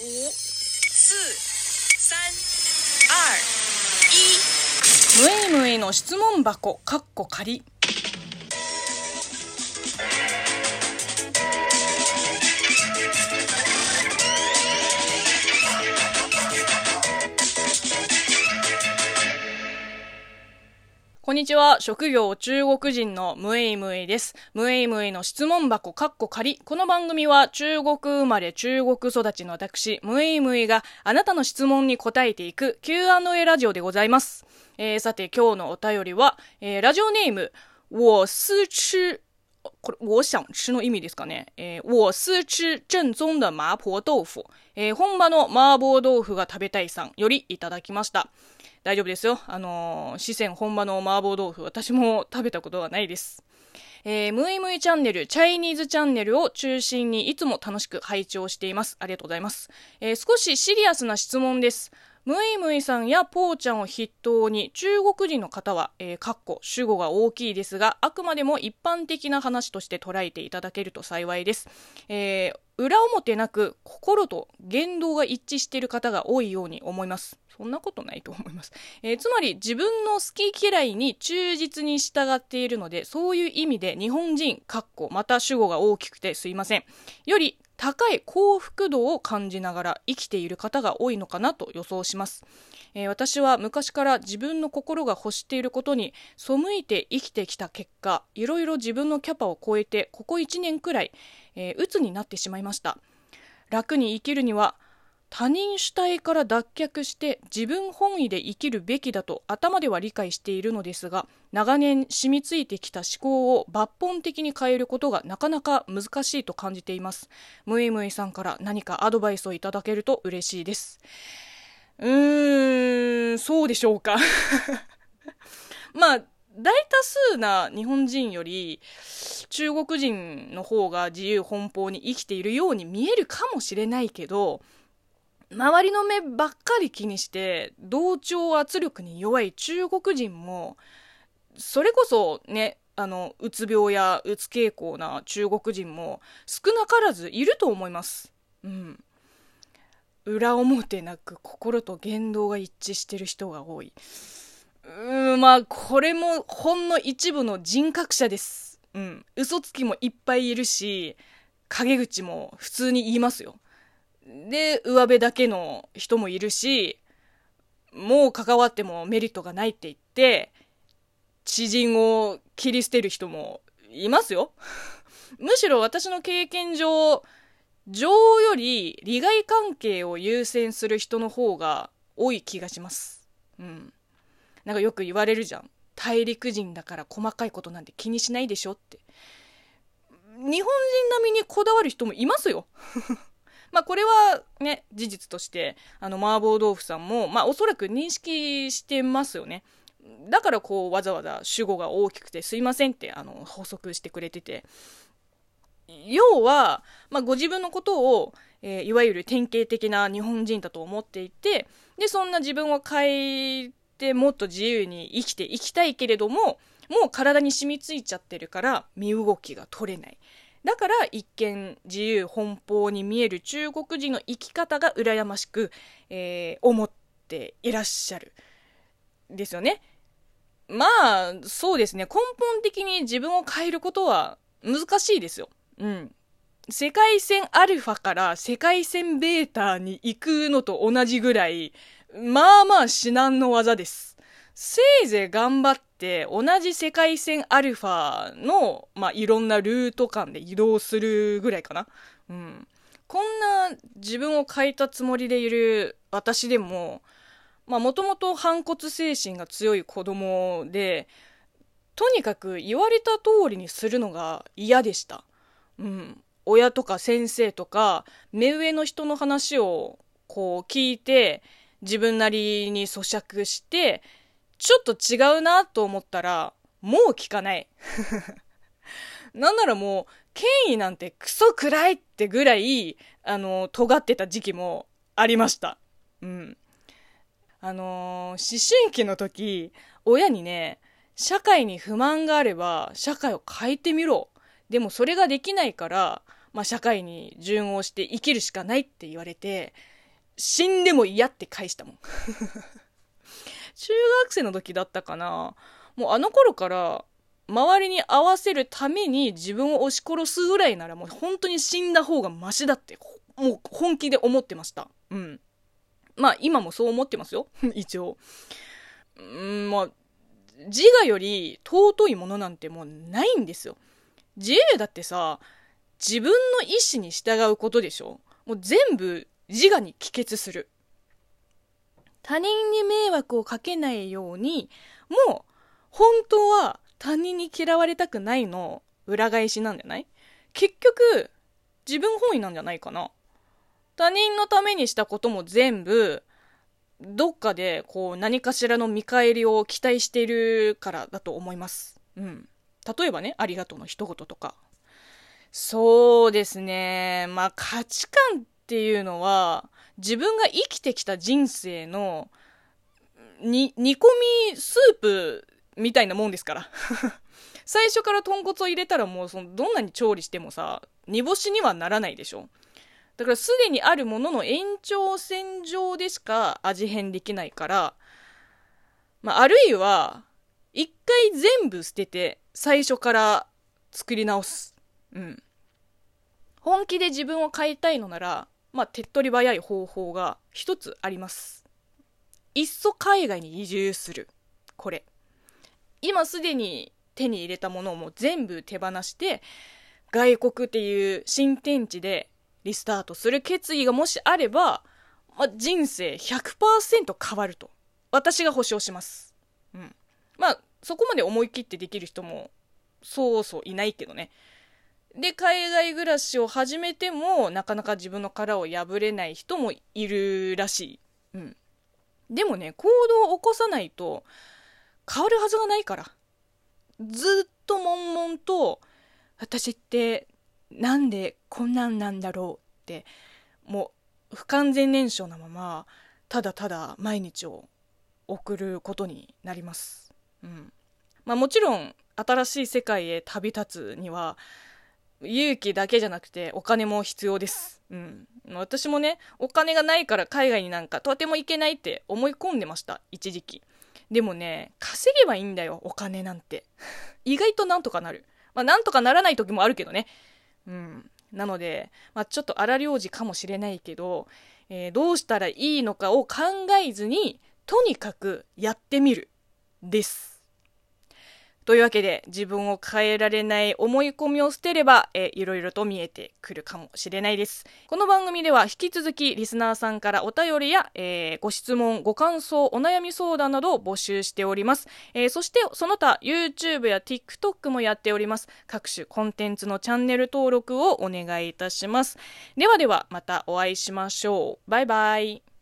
五、四、三、二、一。むい。むいの質問箱かっこ仮。こんにちは。職業中国人のムエイムエイです。ムエイムエイの質問箱かっこ仮。この番組は中国生まれ中国育ちの私、ムエイムエイがあなたの質問に答えていく Q&A ラジオでございます。えー、さて今日のお便りは、えー、ラジオネーム、我思吃これ、我想吃の意味ですかね。えー、我思吃正宗的麻婆豆腐。えー、本場の麻婆豆腐が食べたいさんよりいただきました。大丈夫ですよ。あのー、四川本場の麻婆豆腐、私も食べたことはないです。えー、ムイムイチャンネル、チャイニーズチャンネルを中心にいつも楽しく拝聴しています。ありがとうございます。えー、少しシリアスな質問です。ムイムイさんやポーちゃんを筆頭に中国人の方は、えー、かっこ主語が大きいですが、あくまでも一般的な話として捉えていただけると幸いです。えー、裏表なく心と言動が一致している方が多いように思います。そんなことないと思います。えー、つまり自分の好き嫌いに忠実に従っているので、そういう意味で日本人、かっこまた主語が大きくてすいません。より高い幸福度を感じながら生きている方が多いのかなと予想します、えー、私は昔から自分の心が欲していることに背いて生きてきた結果いろいろ自分のキャパを超えてここ1年くらい、えー、鬱になってしまいました。楽に生きるには他人主体から脱却して自分本位で生きるべきだと頭では理解しているのですが長年染みついてきた思考を抜本的に変えることがなかなか難しいと感じています。ムイムイさんから何かアドバイスをいただけると嬉しいです。うーんそうでしょうか。まあ大多数な日本人より中国人の方が自由奔放に生きているように見えるかもしれないけど周りの目ばっかり気にして同調圧力に弱い中国人もそれこそねあのうつ病やうつ傾向な中国人も少なからずいると思います。うん裏表なく心と言動が一致してる人が多い。うん、まあ、これもほんの一部の人格者です。うん。嘘つきもいっぱいいるし、陰口も普通に言いますよ。で、上辺だけの人もいるし、もう関わってもメリットがないって言って、知人を切り捨てる人もいますよ。むしろ私の経験上、情より利害関係を優先する人の方が多い気がします。うん。なんかよく言われるじゃん。大陸人だから細かいことなんて気にしないでしょって。日本人並みにこだわる人もいますよ。まあこれはね、事実として、あの、麻婆豆腐さんも、まあおそらく認識してますよね。だからこう、わざわざ主語が大きくてすいませんって、あの、補足してくれてて。要は、まあご自分のことを、えー、いわゆる典型的な日本人だと思っていて、で、そんな自分を変えてもっと自由に生きていきたいけれども、もう体に染みついちゃってるから身動きが取れない。だから一見自由奔放に見える中国人の生き方が羨ましく、えー、思っていらっしゃる。ですよね。まあ、そうですね。根本的に自分を変えることは難しいですよ。うん。世界線アルファから世界線ベータに行くのと同じぐらい、まあまあ至難の技です。せいぜい頑張って同じ世界線アルファの、まあ、いろんなルート間で移動するぐらいかな。うん。こんな自分を変えたつもりでいる私でも、まあもともと反骨精神が強い子供で、とにかく言われた通りにするのが嫌でした。うん。親とか先生とか、目上の人の話をこう聞いて、自分なりに咀嚼して、ちょっと違うなと思ったら、もう聞かない。なんならもう、権威なんてクソ暗いってぐらい、あの、尖ってた時期もありました。うん。あのー、思春期の時、親にね、社会に不満があれば、社会を変えてみろ。でもそれができないから、まあ、社会に順応して生きるしかないって言われて、死んでも嫌って返したもん。中学生の時だったかな。もうあの頃から周りに合わせるために自分を押し殺すぐらいならもう本当に死んだ方がマシだってもう本気で思ってました。うん。まあ今もそう思ってますよ。一応。うんまあ自我より尊いものなんてもうないんですよ。自由だってさ自分の意思に従うことでしょ。もう全部自我に帰結する。他人に迷惑をかけないようにもう本当は他人に嫌われたくないの裏返しなんじゃない？結局、自分本位なんじゃないかな。他人のためにしたことも全部、どっかでこう何かしらの見返りを期待しているからだと思います。うん。例えばね、ありがとうの一言とか。そうですね。まあ価値観っていうのは、自分が生きてきた人生のに煮込みスープみたいなもんですから。最初から豚骨を入れたらもうそのどんなに調理してもさ煮干しにはならないでしょ。だからすでにあるものの延長線上でしか味変できないから、まあ、あるいは一回全部捨てて最初から作り直す。うん。本気で自分を変えたいのならまあ手っ取り早い方法が一つありますいっそ海外に移住するこれ今すでに手に入れたものをもう全部手放して外国っていう新天地でリスタートする決意がもしあれば、まあ、人生100%変わると私が保証します。うん。まあそこまで思い切ってできる人もそうそういないけどね。で海外暮らしを始めてもなかなか自分の殻を破れない人もいるらしい。うん。でもね行動を起こさないと変わるはずがないからずっと悶々と私ってなんでこんなんなんだろうってもう不完全燃焼なままただただ毎日を送ることになります。うんまあ、もちろん新しい世界へ旅立つには勇気だけじゃなくてお金も必要です。うん。私もね、お金がないから海外になんかとても行けないって思い込んでました、一時期。でもね、稼げばいいんだよ、お金なんて。意外となんとかなる。まあ、なんとかならない時もあるけどね。うん。なので、まあ、ちょっと荒領事かもしれないけど、えー、どうしたらいいのかを考えずに、とにかくやってみる。です。というわけで自分を変えられない思い込みを捨てれば、えいろいろと見えてくるかもしれないです。この番組では引き続きリスナーさんからお便りや、えー、ご質問、ご感想、お悩み相談などを募集しております。えー、そしてその他 YouTube や TikTok もやっております。各種コンテンツのチャンネル登録をお願いいたします。ではではまたお会いしましょう。バイバイ。